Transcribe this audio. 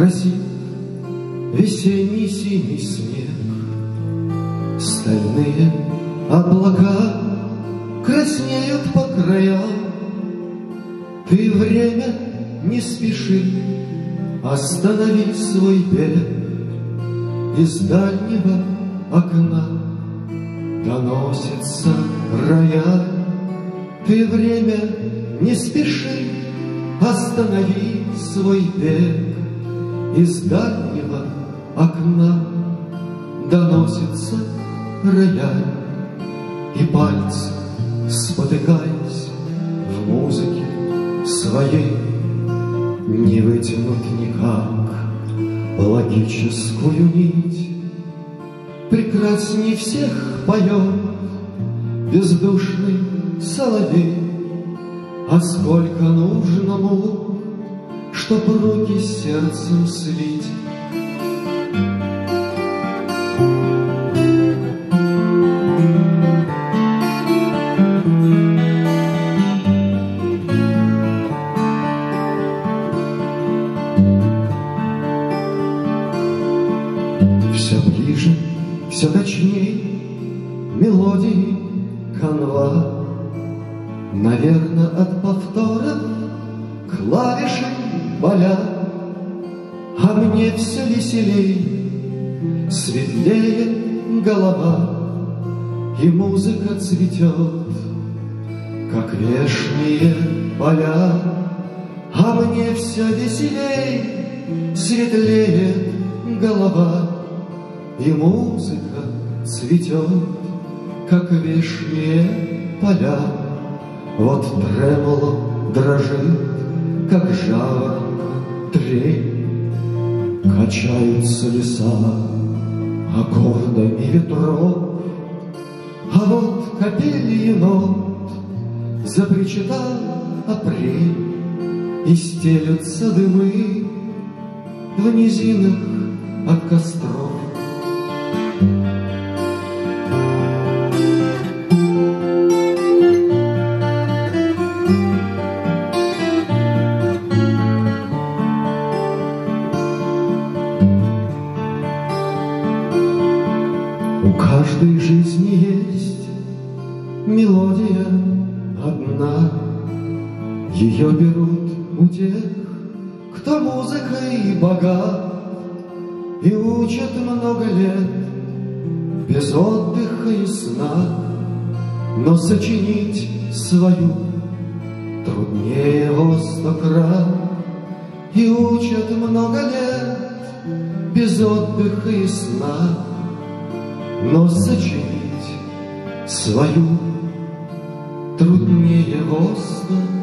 красив весенний синий снег. Стальные облака краснеют по краям. Ты время не спеши, останови свой бег. Из дальнего окна доносится рояль. Ты время не спеши, останови свой бег. Из дальнего окна доносится рояль, И пальцы, спотыкаясь в музыке своей, Не вытянут никак логическую нить. Прекрасней всех поет бездушный соловей, А сколько нужно мук Чтоб руки сердцем слить. Мелодии канва, Наверное, от повторов клавиши болят, А мне все веселей, светлее голова, И музыка цветет, как вешние поля. А мне все веселей, светлее голова, И музыка цветет, как вешние поля. Вот тремоло дрожит, как жаворонок трель, Качаются леса аккордами ветров, А вот капель енот запричитал апрель, И стелются дымы в низинах от костров. У каждой жизни есть мелодия одна. Ее берут у тех, кто музыкой богат И учат много лет без отдыха и сна. Но сочинить свою труднее его сто крат И учат много лет без отдыха и сна но сочинить свою труднее во крат.